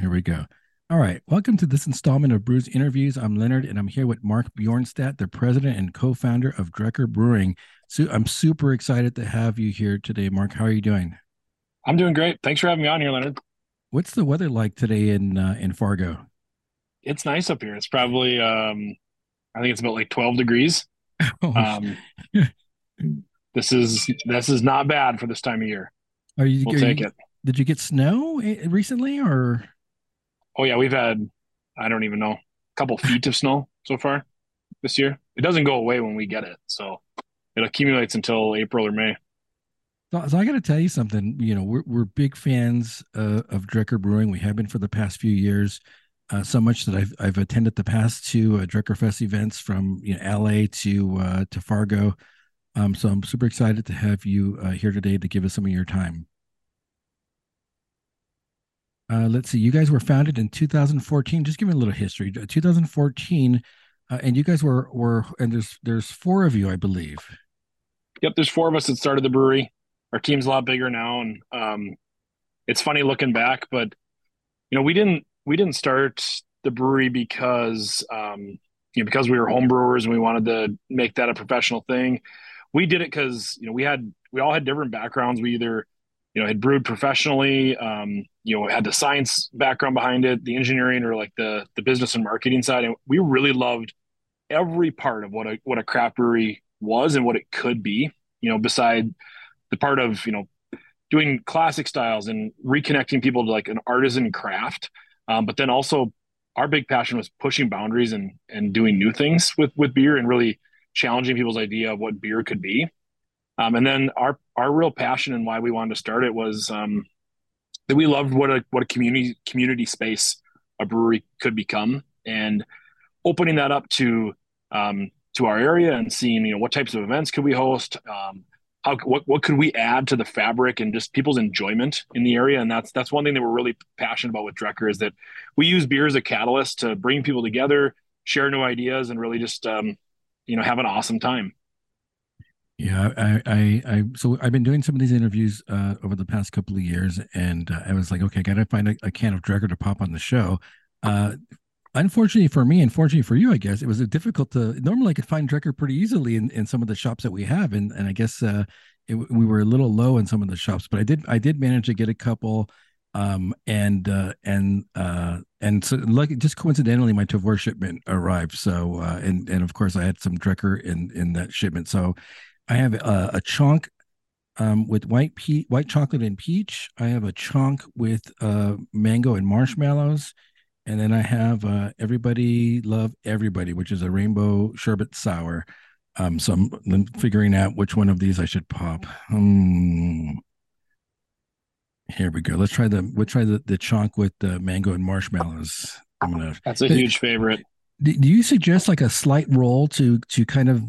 here we go. All right. Welcome to this installment of Brews Interviews. I'm Leonard and I'm here with Mark Bjornstadt, the president and co founder of Drekker Brewing. So I'm super excited to have you here today, Mark. How are you doing? I'm doing great. Thanks for having me on here, Leonard. What's the weather like today in uh, in Fargo? It's nice up here. It's probably um, I think it's about like 12 degrees. Oh. Um, this is this is not bad for this time of year. Are you? We'll are take you, it. Did you get snow eh, recently, or? Oh yeah, we've had I don't even know a couple feet of snow so far this year. It doesn't go away when we get it, so it accumulates until April or May. So, so I got to tell you something. You know, we're we're big fans uh, of Drekker Brewing. We have been for the past few years. Uh, so much that I've I've attended the past two uh, Drekker Fest events from you know, LA to uh, to Fargo. Um, so I'm super excited to have you uh, here today to give us some of your time. Uh, let's see. You guys were founded in 2014. Just give me a little history. Uh, 2014, uh, and you guys were were and there's there's four of you, I believe. Yep, there's four of us that started the brewery. Our team's a lot bigger now, and um, it's funny looking back, but you know we didn't we didn't start the brewery because um, you know because we were home brewers and we wanted to make that a professional thing. We did it because you know we had we all had different backgrounds. We either you know had brewed professionally um, you know had the science background behind it the engineering or like the the business and marketing side. And we really loved every part of what a what a craft brewery was and what it could be you know beside the part of you know doing classic styles and reconnecting people to like an artisan craft. Um, but then also our big passion was pushing boundaries and and doing new things with with beer and really challenging people's idea of what beer could be um, and then our our real passion and why we wanted to start it was um, that we loved what a what a community community space a brewery could become, and opening that up to um, to our area and seeing you know what types of events could we host, um, how what what could we add to the fabric and just people's enjoyment in the area, and that's that's one thing that we're really passionate about with Drekker is that we use beer as a catalyst to bring people together, share new ideas, and really just um, you know have an awesome time. Yeah, I, I, I, so I've been doing some of these interviews uh, over the past couple of years, and uh, I was like, okay, I got to find a, a, can of Drekker to pop on the show. Uh, unfortunately for me, and unfortunately for you, I guess it was difficult to. Normally, I could find Drekker pretty easily in, in some of the shops that we have, and and I guess uh, it, we were a little low in some of the shops, but I did I did manage to get a couple, um, and uh, and uh, and so like just coincidentally, my Tavour shipment arrived. So uh, and and of course, I had some Drekker in in that shipment. So I have a, a chunk um, with white pe- white chocolate and peach. I have a chunk with uh, mango and marshmallows, and then I have uh, everybody love everybody, which is a rainbow sherbet sour. Um, so I'm, figuring out which one of these I should pop. Um, here we go. Let's try the let's try the the chunk with the mango and marshmallows. I'm gonna. That's a huge favorite. Do, do you suggest like a slight roll to to kind of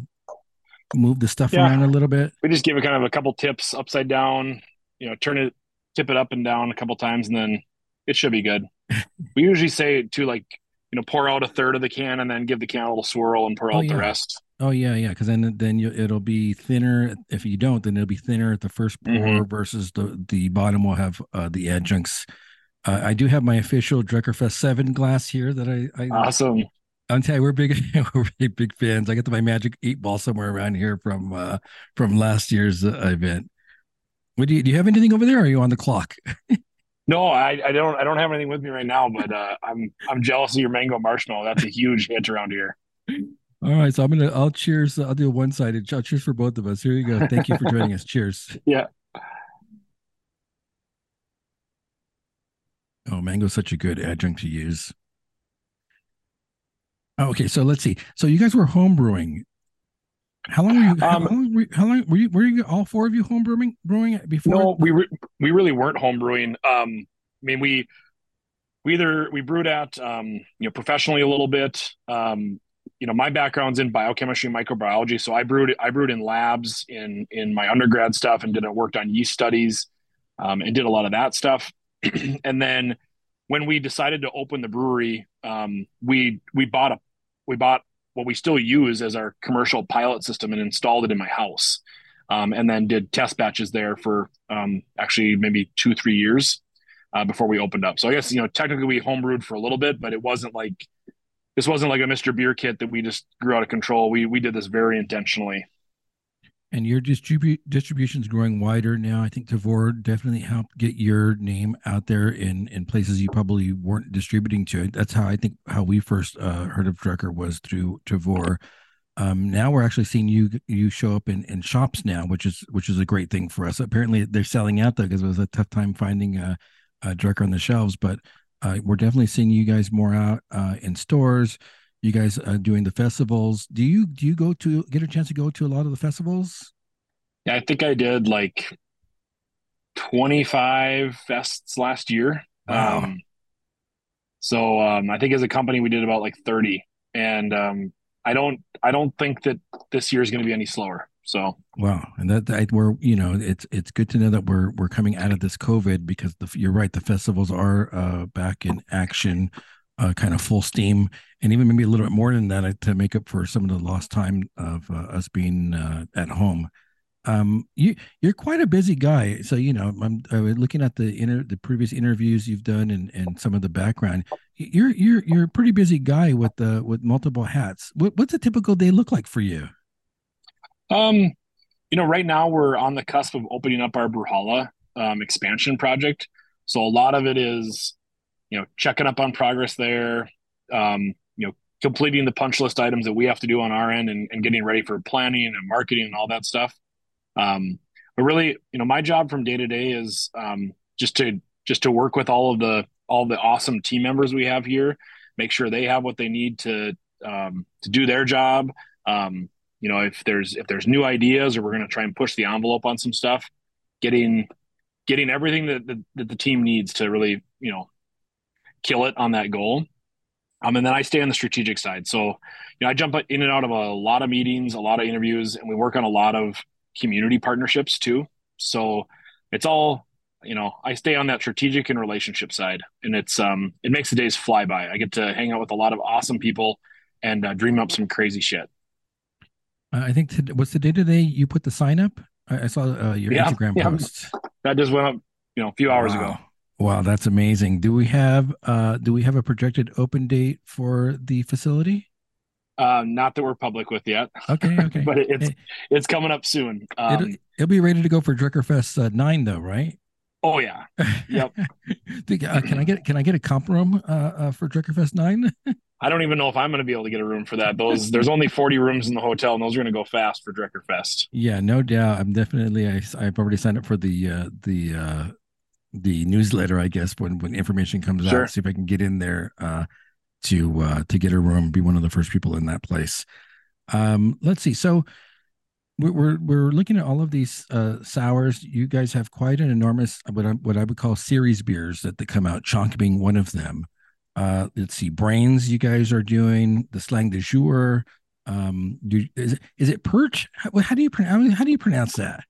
move the stuff yeah. around a little bit? We just give it kind of a couple tips upside down, you know, turn it, tip it up and down a couple times, and then it should be good. we usually say to like, you know, pour out a third of the can and then give the can a little swirl and pour oh, out yeah. the rest. Oh yeah, yeah. Because then then you, it'll be thinner. If you don't, then it'll be thinner at the first pour mm-hmm. versus the the bottom will have uh, the adjuncts. Uh, I do have my official Drekkerfest seven glass here that I, I awesome I'm telling you, we're big, we're big, big fans. I got my magic eight ball somewhere around here from uh, from last year's uh, event. What do you do? You have anything over there? are you on the clock? no, I, I don't. I don't have anything with me right now. But uh, I'm I'm jealous of your mango marshmallow. That's a huge hit around here. All right, so I'm gonna. I'll cheers. I'll do a one sided. I'll cheers for both of us. Here you go. Thank you for joining us. Cheers. Yeah. Oh, mango's such a good adjunct to use. Oh, okay, so let's see. So you guys were homebrewing. How long were you? How, um, long, were, how long were you? Were you all four of you home brewing brewing before? No, we re- we really weren't home brewing. Um, I mean, we we either we brewed at um, you know professionally a little bit. Um, you know, my background's in biochemistry and microbiology, so I brewed I brewed in labs in in my undergrad stuff and did a worked on yeast studies, um, and did a lot of that stuff. and then when we decided to open the brewery, um, we we bought a we bought what we still use as our commercial pilot system and installed it in my house, um, and then did test batches there for um, actually maybe two three years. uh, before we opened up. So I guess you know technically we homebrewed for a little bit, but it wasn't like this wasn't like a Mr. Beer kit that we just grew out of control. We we did this very intentionally. And your distribu- distribution is growing wider now. I think Tavour definitely helped get your name out there in in places you probably weren't distributing to. That's how I think how we first uh, heard of Drekker was through Tavour. Um, now we're actually seeing you you show up in, in shops now, which is which is a great thing for us. Apparently they're selling out though because it was a tough time finding a, a Drekker on the shelves, but uh, we're definitely seeing you guys more out uh, in stores. You guys uh, doing the festivals. Do you do you go to get a chance to go to a lot of the festivals? Yeah, I think I did like twenty five fests last year. Wow. Um, so um, I think as a company we did about like thirty, and um, I don't I don't think that this year is going to be any slower. So wow, and that, that we're you know it's it's good to know that we're we're coming out of this COVID because the, you're right the festivals are uh, back in action, uh, kind of full steam, and even maybe a little bit more than that to make up for some of the lost time of uh, us being uh, at home. Um, you you're quite a busy guy, so you know I'm uh, looking at the inter the previous interviews you've done and and some of the background. You're you're you're a pretty busy guy with uh, with multiple hats. What, what's a typical day look like for you? Um, you know, right now we're on the cusp of opening up our Brewhalla um, expansion project. So a lot of it is, you know, checking up on progress there, um, you know, completing the punch list items that we have to do on our end and, and getting ready for planning and marketing and all that stuff. Um, but really, you know, my job from day to day is um, just to just to work with all of the all the awesome team members we have here, make sure they have what they need to um, to do their job. Um, you know if there's if there's new ideas or we're going to try and push the envelope on some stuff getting getting everything that, that, that the team needs to really you know kill it on that goal um, and then I stay on the strategic side. So, you know, I jump in and out of a lot of meetings, a lot of interviews, and we work on a lot of community partnerships too. So it's all, you know, I stay on that strategic and relationship side, and it's um, it makes the days fly by. I get to hang out with a lot of awesome people and uh, dream up some crazy shit. I think to, what's the day today you put the sign up? I, I saw uh, your yeah, Instagram yeah. post. That just went up, you know, a few hours wow. ago. Wow, that's amazing. Do we have uh do we have a projected open date for the facility? Uh, not that we're public with yet. Okay, okay. but it's it's coming up soon. Um, it'll, it'll, be ready to go for Drekkerfest uh, nine, though, right? Oh yeah. Yep. uh, can I get can I get a comp room uh, uh, for Drekkerfest nine? I don't even know if I'm going to be able to get a room for that. Those there's only 40 rooms in the hotel, and those are going to go fast for Drekker Fest. Yeah, no doubt. I'm definitely. I I've already signed up for the uh, the uh, the newsletter. I guess when when information comes sure. out, see if I can get in there uh, to uh, to get a room, be one of the first people in that place. Um, let's see. So we're we're, we're looking at all of these uh, sours. You guys have quite an enormous what I, what I would call series beers that, that come out. Chonk being one of them uh let's see brains you guys are doing the slang de jour um do, is, it, is it perch how, how do you pronounce how do you pronounce that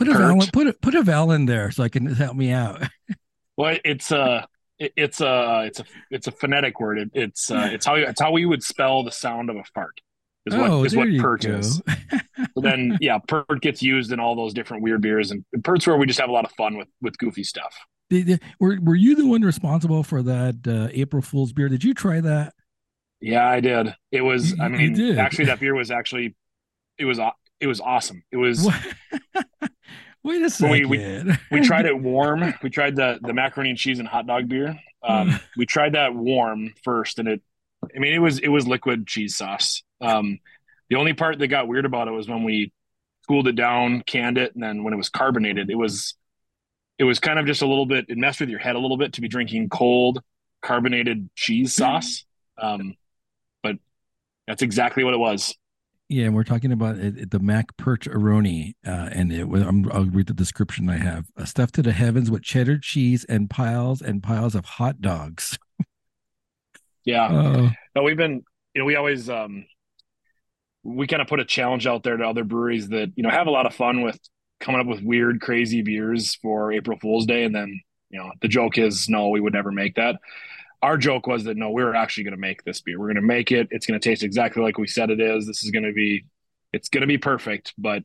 put a vowel put a put a vowel in there so i can help me out well it's a it, it's a it's a it's a phonetic word it, it's uh it's how it's how we would spell the sound of a fart is what oh, is what pert is so then yeah pert gets used in all those different weird beers and pert's where we just have a lot of fun with with goofy stuff did, were were you the one responsible for that uh, April Fool's beer? Did you try that? Yeah, I did. It was. I mean, actually, that beer was actually. It was. It was awesome. It was. Wait a second. We, we, we, tried it warm. We tried the the macaroni and cheese and hot dog beer. Um, we tried that warm first, and it. I mean, it was it was liquid cheese sauce. Um, the only part that got weird about it was when we cooled it down, canned it, and then when it was carbonated, it was it was kind of just a little bit it messed with your head a little bit to be drinking cold carbonated cheese sauce um, but that's exactly what it was yeah and we're talking about it, the mac perch aroni uh, and it was i will read the description i have a stuff to the heavens with cheddar cheese and piles and piles of hot dogs yeah uh, no we've been you know we always um we kind of put a challenge out there to other breweries that you know have a lot of fun with coming up with weird, crazy beers for April Fool's Day. And then, you know, the joke is, no, we would never make that. Our joke was that, no, we are actually going to make this beer. We're going to make it. It's going to taste exactly like we said it is. This is going to be, it's going to be perfect, but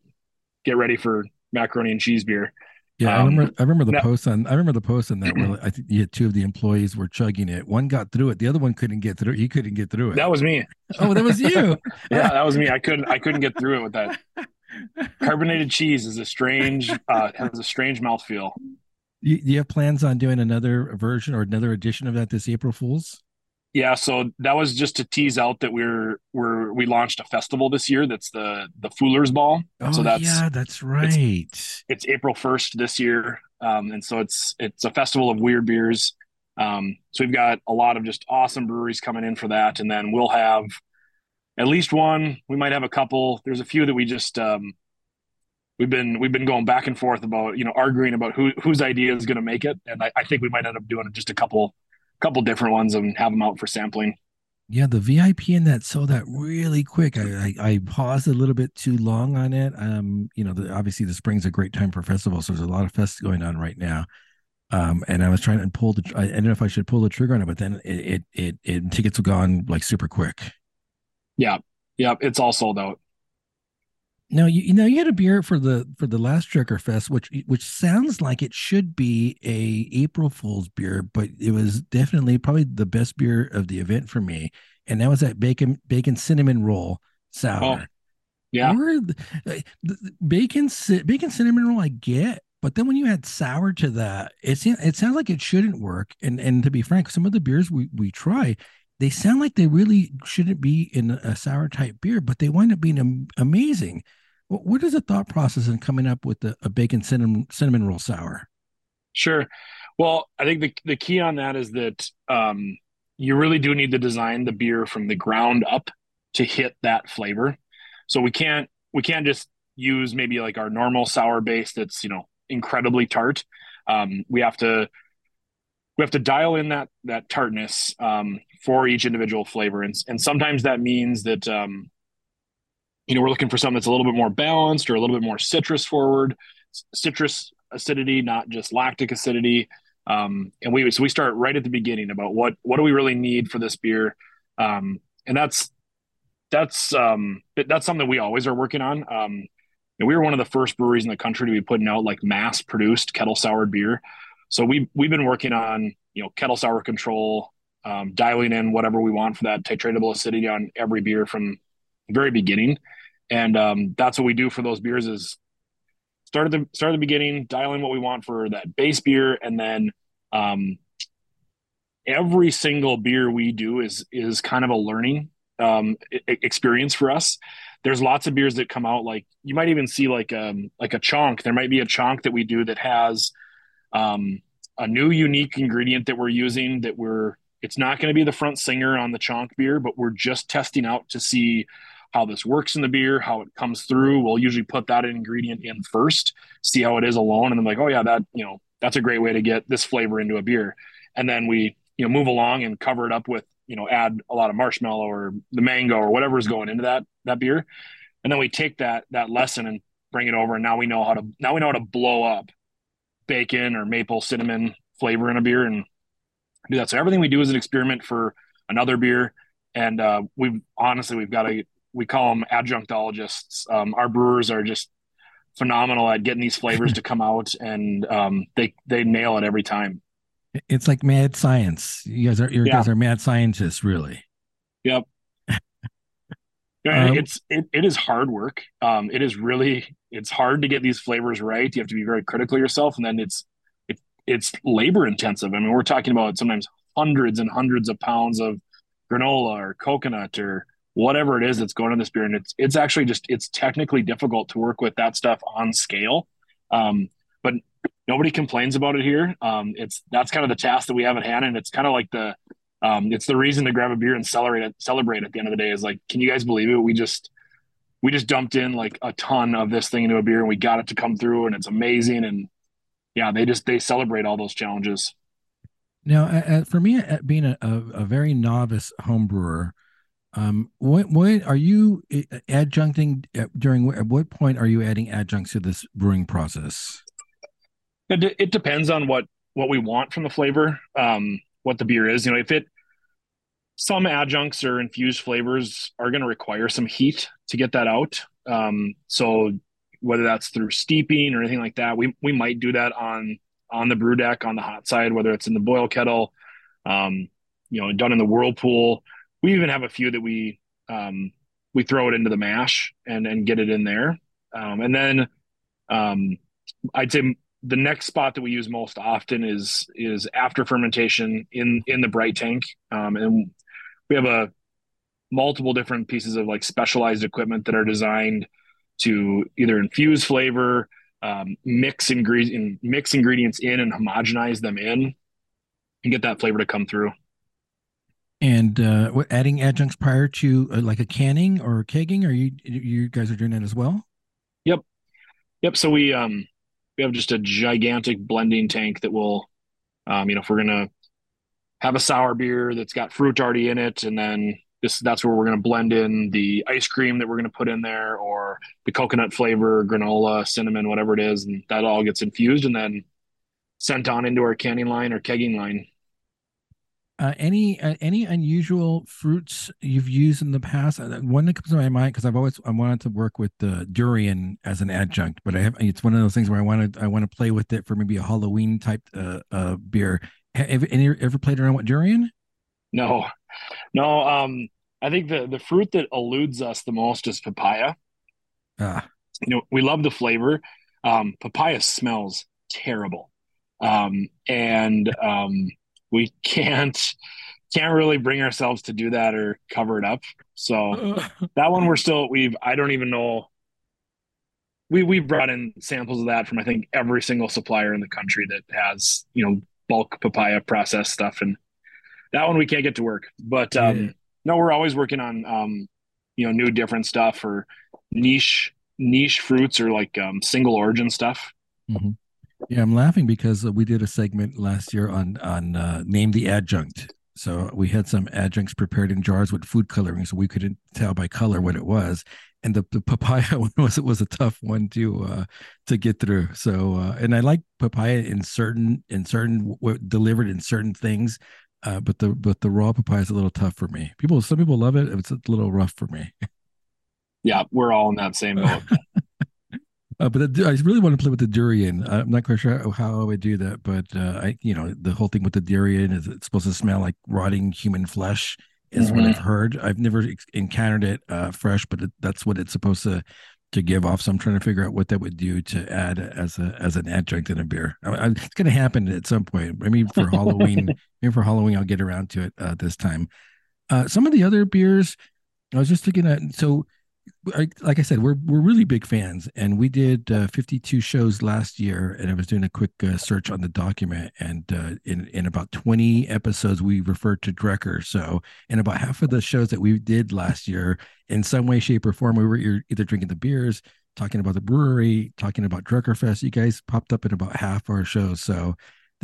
get ready for macaroni and cheese beer. Yeah, um, I remember. I remember the that, post on. I remember the post on that where I think you had two of the employees were chugging it. One got through it. The other one couldn't get through. He couldn't get through it. That was me. Oh, that was you. yeah, that was me. I couldn't. I couldn't get through it with that. Carbonated cheese is a strange. Uh, has a strange mouthfeel. You, you have plans on doing another version or another edition of that this April Fools? Yeah, so that was just to tease out that we're we're we launched a festival this year. That's the the Foolers Ball. Oh, so that's yeah, that's right. It's, it's April first this year, um, and so it's it's a festival of weird beers. Um, so we've got a lot of just awesome breweries coming in for that, and then we'll have at least one. We might have a couple. There's a few that we just um, we've been we've been going back and forth about you know arguing about who whose idea is going to make it, and I, I think we might end up doing just a couple couple different ones and have them out for sampling. Yeah, the VIP in that sold out really quick. I, I, I paused a little bit too long on it. Um, you know, the, obviously the spring's a great time for festivals. So there's a lot of fests going on right now. Um, and I was trying to pull the. I don't know if I should pull the trigger on it, but then it it it, it tickets were gone like super quick. Yeah, yeah, it's all sold out. Now you, you know you had a beer for the for the last Drekker Fest, which which sounds like it should be a April Fool's beer, but it was definitely probably the best beer of the event for me, and that was that bacon bacon cinnamon roll oh, sour. Oh, yeah, uh, the, the, bacon bacon cinnamon roll I get, but then when you add sour to that, it it sounds like it shouldn't work. And and to be frank, some of the beers we we try, they sound like they really shouldn't be in a sour type beer, but they wind up being amazing. What is the thought process in coming up with a, a bacon cinnamon cinnamon roll sour? Sure. Well, I think the the key on that is that um, you really do need to design the beer from the ground up to hit that flavor. So we can't we can't just use maybe like our normal sour base that's you know incredibly tart. Um, we have to we have to dial in that that tartness um, for each individual flavor, and and sometimes that means that um, you know we're looking for something that's a little bit more balanced or a little bit more citrus forward, citrus acidity, not just lactic acidity. Um, and we so we start right at the beginning about what what do we really need for this beer, um, and that's that's um, that's something we always are working on. Um, and we were one of the first breweries in the country to be putting out like mass produced kettle soured beer. So we we've been working on you know kettle sour control, um, dialing in whatever we want for that titratable acidity on every beer from the very beginning, and um, that's what we do for those beers is start at the start at the beginning, dial in what we want for that base beer, and then um, every single beer we do is is kind of a learning um, experience for us. There's lots of beers that come out like you might even see like um like a chonk. There might be a chonk that we do that has um, a new unique ingredient that we're using that we're it's not going to be the front singer on the chonk beer but we're just testing out to see how this works in the beer how it comes through. We'll usually put that ingredient in first see how it is alone and then like oh yeah that you know that's a great way to get this flavor into a beer. And then we you know move along and cover it up with you know add a lot of marshmallow or the mango or whatever is going into that that beer. And then we take that that lesson and bring it over and now we know how to now we know how to blow up bacon or maple cinnamon flavor in a beer and do that. So everything we do is an experiment for another beer. And uh, we've honestly, we've got a, we call them adjunctologists. Um, our brewers are just phenomenal at getting these flavors to come out and um, they, they nail it every time. It's like mad science. You guys are, you yeah. guys are mad scientists, really. Yep. Um, it's it, it is hard work. Um, it is really it's hard to get these flavors right. You have to be very critical of yourself, and then it's it, it's labor intensive. I mean, we're talking about sometimes hundreds and hundreds of pounds of granola or coconut or whatever it is that's going in this beer, and it's it's actually just it's technically difficult to work with that stuff on scale. Um, but nobody complains about it here. Um, it's that's kind of the task that we have at hand, and it's kind of like the um, it's the reason to grab a beer and celebrate celebrate at the end of the day is like, can you guys believe it? We just we just dumped in like a ton of this thing into a beer and we got it to come through and it's amazing and yeah, they just they celebrate all those challenges. Now, uh, for me, being a, a, very novice home brewer, um, what what are you uh, adjuncting during? At what point are you adding adjuncts to this brewing process? It, it depends on what what we want from the flavor. Um, what the beer is. You know, if it some adjuncts or infused flavors are going to require some heat to get that out. Um, so whether that's through steeping or anything like that. We we might do that on on the brew deck on the hot side, whether it's in the boil kettle, um, you know, done in the whirlpool. We even have a few that we um, we throw it into the mash and and get it in there. Um, and then um, I'd say the next spot that we use most often is is after fermentation in in the bright tank, um, and we have a multiple different pieces of like specialized equipment that are designed to either infuse flavor, um, mix ingredient mix ingredients in and homogenize them in, and get that flavor to come through. And uh, what adding adjuncts prior to uh, like a canning or kegging? Are you you guys are doing that as well? Yep, yep. So we um we have just a gigantic blending tank that will, um, you know, if we're gonna have a sour beer that's got fruit already in it, and then this that's where we're gonna blend in the ice cream that we're gonna put in there, or the coconut flavor, granola, cinnamon, whatever it is, and that all gets infused and then sent on into our canning line or kegging line. Uh, any uh, any unusual fruits you've used in the past? Uh, one that comes to my mind because I've always I wanted to work with the durian as an adjunct, but I have it's one of those things where I wanted I want to play with it for maybe a Halloween type uh, uh beer. Have any ever played around with durian? No, no. Um, I think the the fruit that eludes us the most is papaya. Ah. You know, we love the flavor. Um, papaya smells terrible, um, and um we can't can't really bring ourselves to do that or cover it up. So that one we're still we've I don't even know we we've brought in samples of that from I think every single supplier in the country that has, you know, bulk papaya process stuff and that one we can't get to work. But um. No, we're always working on um you know new different stuff or niche niche fruits or like um single origin stuff. Mm-hmm. Yeah, I'm laughing because we did a segment last year on on uh, name the adjunct. So we had some adjuncts prepared in jars with food coloring, so we couldn't tell by color what it was. And the, the papaya one was it was a tough one to uh, to get through. So uh, and I like papaya in certain in certain delivered in certain things, uh, but the but the raw papaya is a little tough for me. People some people love it. It's a little rough for me. Yeah, we're all in that same boat. Uh, but the, I really want to play with the durian. I'm not quite sure how I would do that, but uh, I, you know, the whole thing with the durian is it's supposed to smell like rotting human flesh, is mm-hmm. what I've heard. I've never encountered it uh, fresh, but it, that's what it's supposed to to give off. So I'm trying to figure out what that would do to add as a as an adjunct in a beer. I, I, it's going to happen at some point. Maybe for Halloween. maybe for Halloween, I'll get around to it uh, this time. Uh, some of the other beers, I was just looking at. So like I said, we're we're really big fans, and we did uh, 52 shows last year. And I was doing a quick uh, search on the document, and uh, in in about 20 episodes, we referred to Drekker. So, in about half of the shows that we did last year, in some way, shape, or form, we were either drinking the beers, talking about the brewery, talking about Drekker Fest. You guys popped up in about half our shows, so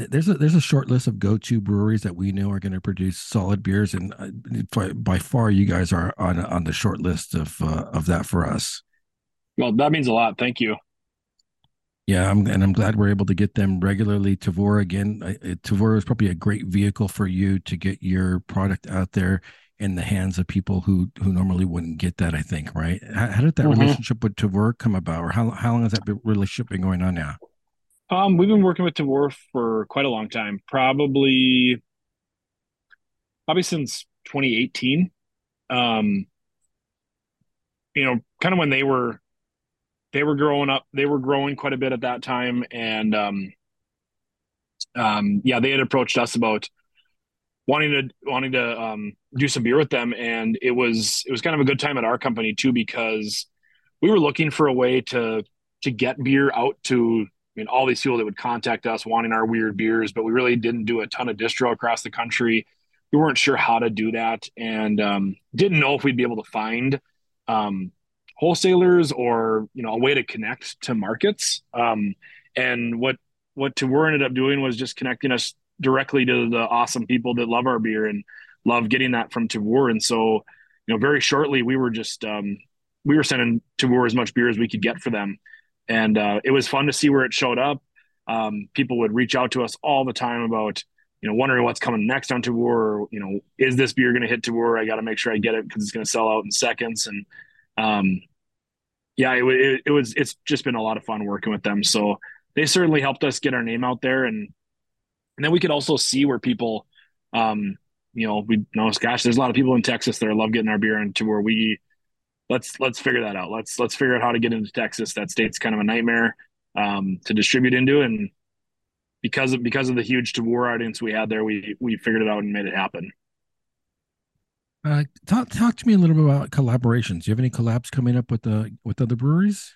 there's a there's a short list of go-to breweries that we know are going to produce solid beers, and uh, by far, you guys are on on the short list of uh, of that for us. Well, that means a lot. Thank you. Yeah, I'm, and I'm glad we're able to get them regularly. Tavour again, Tavour is probably a great vehicle for you to get your product out there in the hands of people who who normally wouldn't get that. I think, right? How, how did that mm-hmm. relationship with Tavour come about, or how how long has that relationship been going on now? Um, we've been working with Tavour for quite a long time, probably probably since 2018. Um, you know, kind of when they were they were growing up, they were growing quite a bit at that time, and um, um, yeah, they had approached us about wanting to wanting to um, do some beer with them, and it was it was kind of a good time at our company too because we were looking for a way to to get beer out to mean, all these people that would contact us wanting our weird beers, but we really didn't do a ton of distro across the country. We weren't sure how to do that and um, didn't know if we'd be able to find um, wholesalers or you know a way to connect to markets. Um, and what what Tavour ended up doing was just connecting us directly to the awesome people that love our beer and love getting that from Tavour. And so, you know, very shortly we were just um, we were sending Tavour as much beer as we could get for them and uh, it was fun to see where it showed up. Um, people would reach out to us all the time about you know wondering what's coming next on Tavour. Or, you know, is this beer going to hit Tavour? I got to make sure I get it because it's going to sell out in seconds. And um, yeah, it, it, it was. It's just been a lot of fun working with them. So they certainly helped us get our name out there, and and then we could also see where people, um, you know, we know, gosh, there's a lot of people in Texas that love getting our beer into where we let's let's figure that out. Let's let's figure out how to get into Texas. That state's kind of a nightmare um, to distribute into, and because of because of the huge Tavour audience we had there, we we figured it out and made it happen. Uh, talk talk to me a little bit about collaborations. Do you have any collabs coming up with the with other breweries?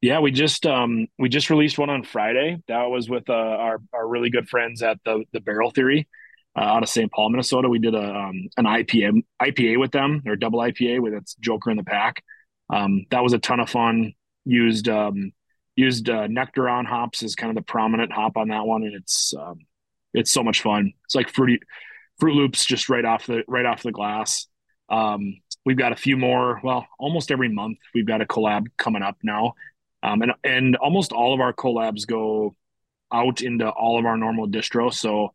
Yeah, we just um we just released one on Friday. That was with uh, our our really good friends at the the Barrel Theory uh, out of St. Paul, Minnesota. We did a um, an IPA IPA with them or double IPA with its Joker in the pack. Um, that was a ton of fun. Used um, used uh, Nectaron hops as kind of the prominent hop on that one, and it's um, it's so much fun. It's like fruity Fruit Loops just right off the right off the glass. Um, we've got a few more. Well, almost every month we've got a collab coming up now, um, and and almost all of our collabs go out into all of our normal distros. So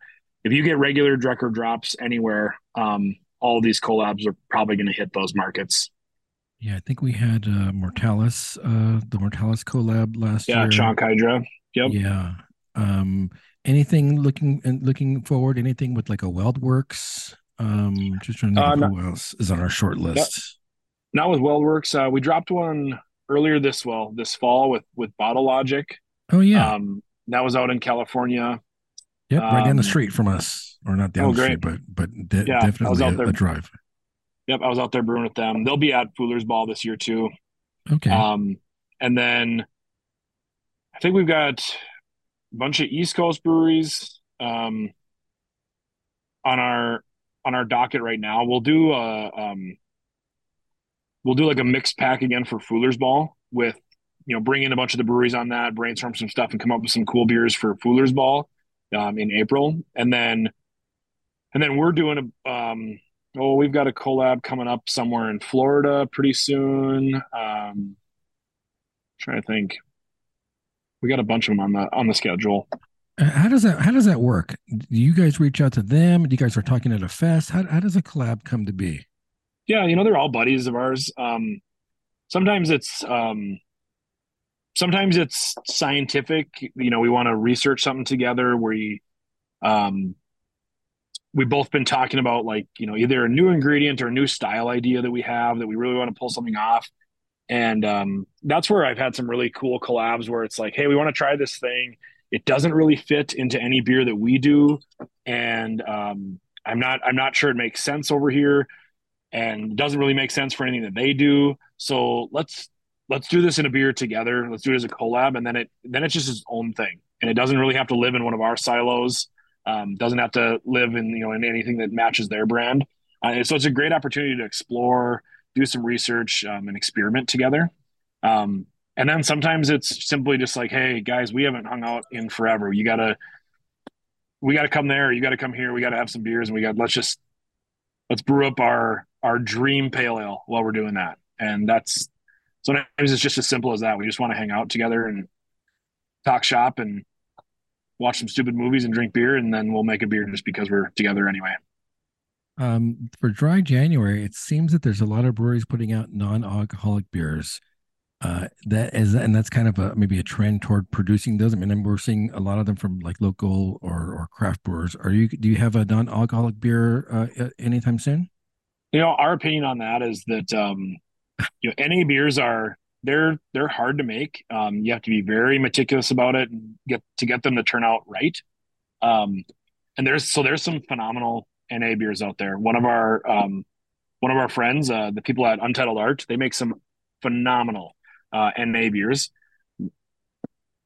if you get regular Drekker drops anywhere, um, all these collabs are probably going to hit those markets. Yeah, I think we had uh, Mortalis, uh, the Mortalis collab last yeah, year. Yeah, Chonk Hydra. Yep. Yeah. Um, anything looking and looking forward? Anything with like a WeldWerks? Um, just trying to think uh, who else is on our short list. Not, not with WeldWerks. Uh, we dropped one earlier this well this fall with with Bottle Logic. Oh yeah. Um, that was out in California. Yep, right um, down the um, street from us, or not down oh, the street, but but de- yeah, definitely a, a, drive. Yep, I was out there brewing with them. They'll be at Fooler's Ball this year too. Okay. Um, and then I think we've got a bunch of East Coast breweries um, on our on our docket right now. We'll do a um, we'll do like a mixed pack again for Fooler's Ball with you know bring in a bunch of the breweries on that, brainstorm some stuff, and come up with some cool beers for Fooler's Ball um, in April, and then and then we're doing a um, oh we've got a collab coming up somewhere in Florida pretty soon. Um, trying to think, we got a bunch of them on the on the schedule. Uh, how does that how does that work? Do you guys reach out to them? Do you guys are talking at a fest? How how does a collab come to be? Yeah, you know they're all buddies of ours. Um, sometimes it's um, sometimes it's scientific. You know we want to research something together. We um we've both been talking about like you know either a new ingredient or a new style idea that we have that we really want to pull something off. And um that's where i've had some really cool collabs where it's like hey we want to try this thing. It doesn't really fit into any beer that we do. And um i'm not i'm not sure it makes sense over here. And it doesn't really make sense for anything that they do. So let's let's do this in a beer together. Let's do it as a collab, and then it then it's just its own thing, and it doesn't really have to live in one of our silos. Um, doesn't have to live in you know in anything that matches their brand. Uh, so it's a great opportunity to explore, do some research, um, and experiment together. Um, and then sometimes it's simply just like, hey guys, we haven't hung out in forever. You gotta, we gotta come there. You gotta come here. We gotta have some beers, and we got let's just let's brew up our our dream pale ale while we're doing that. And that's sometimes it's just as simple as that. We just want to hang out together and talk shop and watch some stupid movies and drink beer, and then we'll make a beer just because we're together anyway. Um, for dry January, it seems that there's a lot of breweries putting out non-alcoholic beers. Uh, that is, and that's kind of a maybe a trend toward producing those. I mean, we're seeing a lot of them from like local or or craft brewers. Are you? Do you have a non-alcoholic beer uh, anytime soon? You know, our opinion on that is that um, you know, NA beers are they're they're hard to make. Um, you have to be very meticulous about it and get to get them to turn out right. Um, and there's so there's some phenomenal NA beers out there. One of our um, one of our friends, uh, the people at Untitled Art, they make some phenomenal uh, NA beers.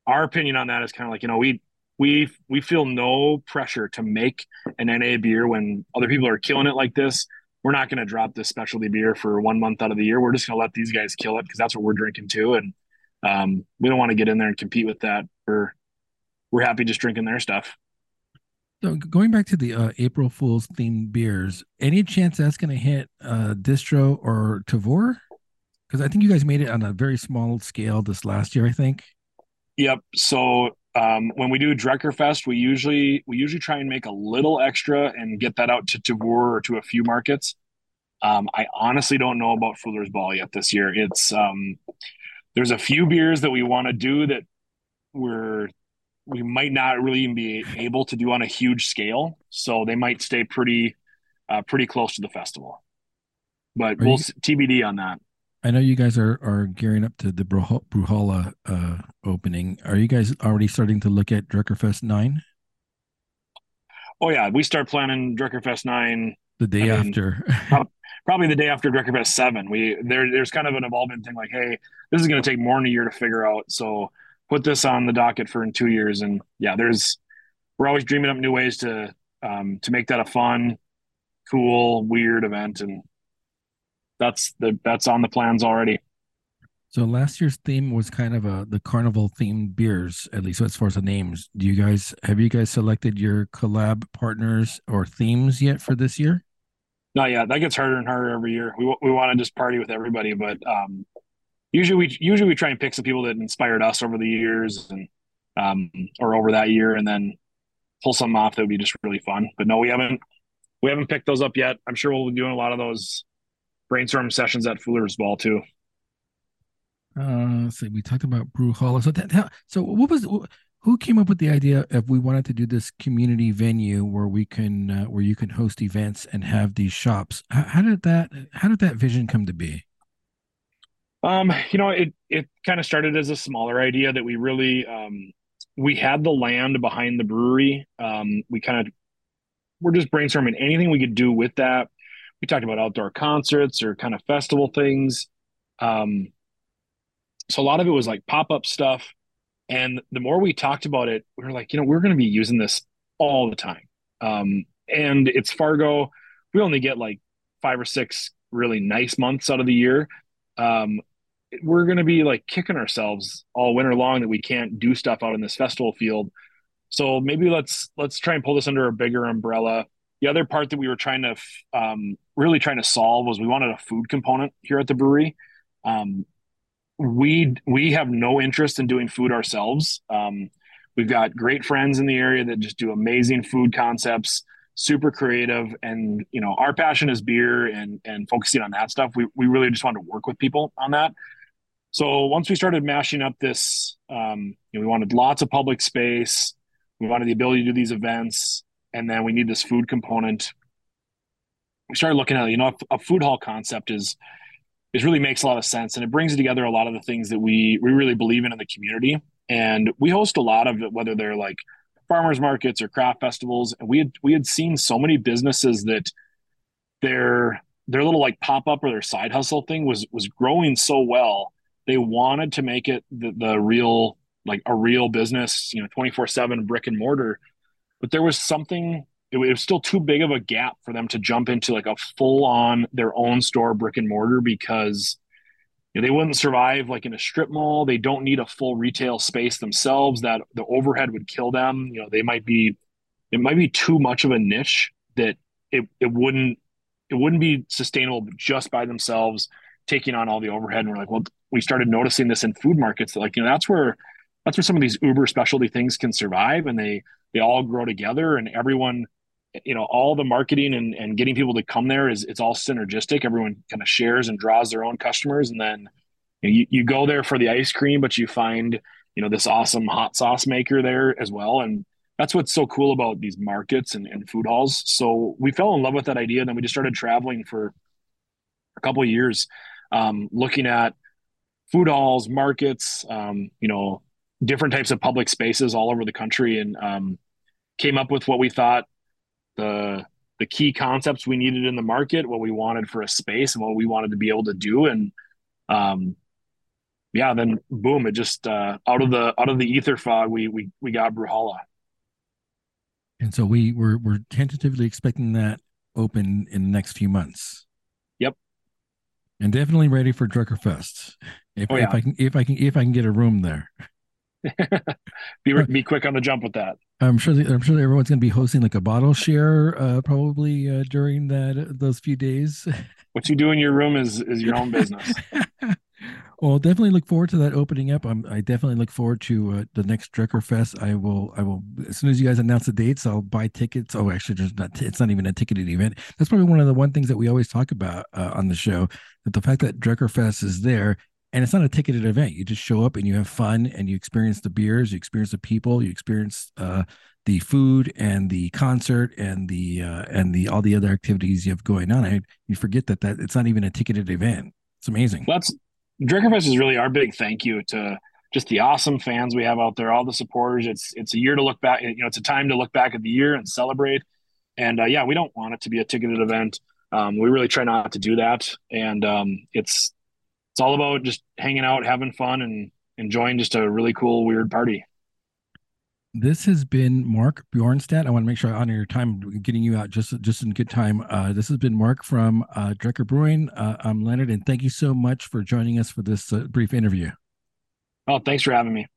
Our opinion on that is kind of like you know we we we feel no pressure to make an NA beer when other people are killing it like this we're not going to drop this specialty beer for one month out of the year. We're just going to let these guys kill it because that's what we're drinking too. And um, we don't want to get in there and compete with that. We're we're happy just drinking their stuff. So going back to the uh, April Fool's themed beers, any chance that's going to hit uh, Distro or Tavour? Because I think you guys made it on a very small scale this last year. I think. Yep. So um, when we do Drekker Fest, we usually we usually try and make a little extra and get that out to Tavour or to a few markets. Um, I honestly don't know about Fooler's Ball yet this year. It's um, there's a few beers that we want to do that we're we might not really be able to do on a huge scale, so they might stay pretty uh, pretty close to the festival. But are we'll you, TBD on that. I know you guys are are gearing up to the Brewhalla uh, opening. Are you guys already starting to look at Drekkerfest nine? Oh yeah, we start planning Drekkerfest nine the day I mean, after. probably the day after Drekkerfest seven. We there there's kind of an evolving thing like, hey, this is going to take more than a year to figure out. So put this on the docket for in two years. And yeah, there's we're always dreaming up new ways to um, to make that a fun, cool, weird event, and that's the that's on the plans already. So last year's theme was kind of a the carnival themed beers, at least as far as the names. Do you guys have you guys selected your collab partners or themes yet for this year? Not yet. That gets harder and harder every year. We we want to just party with everybody, but um, usually we usually we try and pick some people that inspired us over the years and um, or over that year, and then pull some off that would be just really fun. But no, we haven't we haven't picked those up yet. I'm sure we'll be doing a lot of those brainstorm sessions at Fooler's Ball too. Uh, so we talked about brew hall. So that so what was who came up with the idea if we wanted to do this community venue where we can uh, where you can host events and have these shops? How, how did that how did that vision come to be? Um, you know, it it kind of started as a smaller idea that we really um, we had the land behind the brewery. Um, we kind of we're just brainstorming anything we could do with that. We talked about outdoor concerts or kind of festival things. Um, so a lot of it was like pop up stuff. And the more we talked about it, we were like, you know, we're going to be using this all the time. Um, and it's Fargo. We only get like five or six really nice months out of the year. Um, we're going to be like kicking ourselves all winter long that we can't do stuff out in this festival field. So maybe let's let's try and pull this under a bigger umbrella. The other part that we were trying to um, really trying to solve was we wanted a food component here at the brewery. Um, we we have no interest in doing food ourselves. Um, we've got great friends in the area that just do amazing food concepts, super creative, and you know our passion is beer and and focusing on that stuff. We we really just wanted to work with people on that. So once we started mashing up this, um, you know, we wanted lots of public space. We wanted the ability to do these events, and then we need this food component. We started looking at, you know, a, food hall concept is is really makes a lot of sense, and it brings together a lot of the things that we we really believe in in the community. And we host a lot of it, whether they're like farmers markets or craft festivals. And we had we had seen so many businesses that their their little like pop up or their side hustle thing was was growing so well they wanted to make it the, the real like a real business you know 24 7 brick and mortar but there was something it was still too big of a gap for them to jump into like a full on their own store brick and mortar because you know, they wouldn't survive like in a strip mall. They don't need a full retail space themselves that the overhead would kill them. You know they might be it might be too much of a niche that it, it wouldn't it wouldn't be sustainable just by themselves taking on all the overhead. And we're like well we started noticing this in food markets that like you know that's where that's where some of these uber specialty things can survive. And they they all grow together and everyone you know all the marketing and, and getting people to come there is it's all synergistic. Everyone kind of shares and draws their own customers. And then you, know, you, you go there for the ice cream but you find you know this awesome hot sauce maker there as well. And that's what's so cool about these markets and, and food halls. So we fell in love with that idea and then we just started traveling for a couple of years um, looking at food halls, markets, um, you know, different types of public spaces all over the country, and um, came up with what we thought the the key concepts we needed in the market, what we wanted for a space, and what we wanted to be able to do, and um, yeah, then boom, it just uh, out of the out of the ether fog, we we we got Brewhalla. And so we we're we're tentatively expecting that open in the next few months Yep. and definitely ready for Drekker Fest. If, oh, yeah. if I can, if I can, if I can get a room there. Be be quick on the jump with that. I'm sure. That, I'm sure everyone's going to be hosting like a bottle share, uh, probably uh, during that those few days. What you do in your room is is your own business. well, definitely look forward to that opening up. I'm, I definitely look forward to uh, the next Drekker Fest. I will. I will as soon as you guys announce the dates. I'll buy tickets. Oh, actually, there's not. It's not even a ticketed event. That's probably one of the one things that we always talk about uh, on the show. That the fact that Drekker Fest is there and it's not a ticketed event. You just show up and you have fun and you experience the beers, you experience the people, you experience uh, the food and the concert and the uh, and the all the other activities you have going on. I, you forget that that it's not even a ticketed event. It's amazing. Well, that's Drekkerfest is really our big thank you to just the awesome fans we have out there, all the supporters. It's it's a year to look back. You know, it's a time to look back at the year and celebrate. And uh, yeah, we don't want it to be a ticketed event. Um, we really try not to do that. And um, it's it's all about just hanging out, having fun, and enjoying just a really cool, weird party. This has been Mark Bjornstad. I want to make sure I honor your time getting you out just just in good time. Uh, this has been Mark from uh, Drekker Brewing. Uh, I'm Leonard, and thank you so much for joining us for this uh, brief interview. Oh, thanks for having me.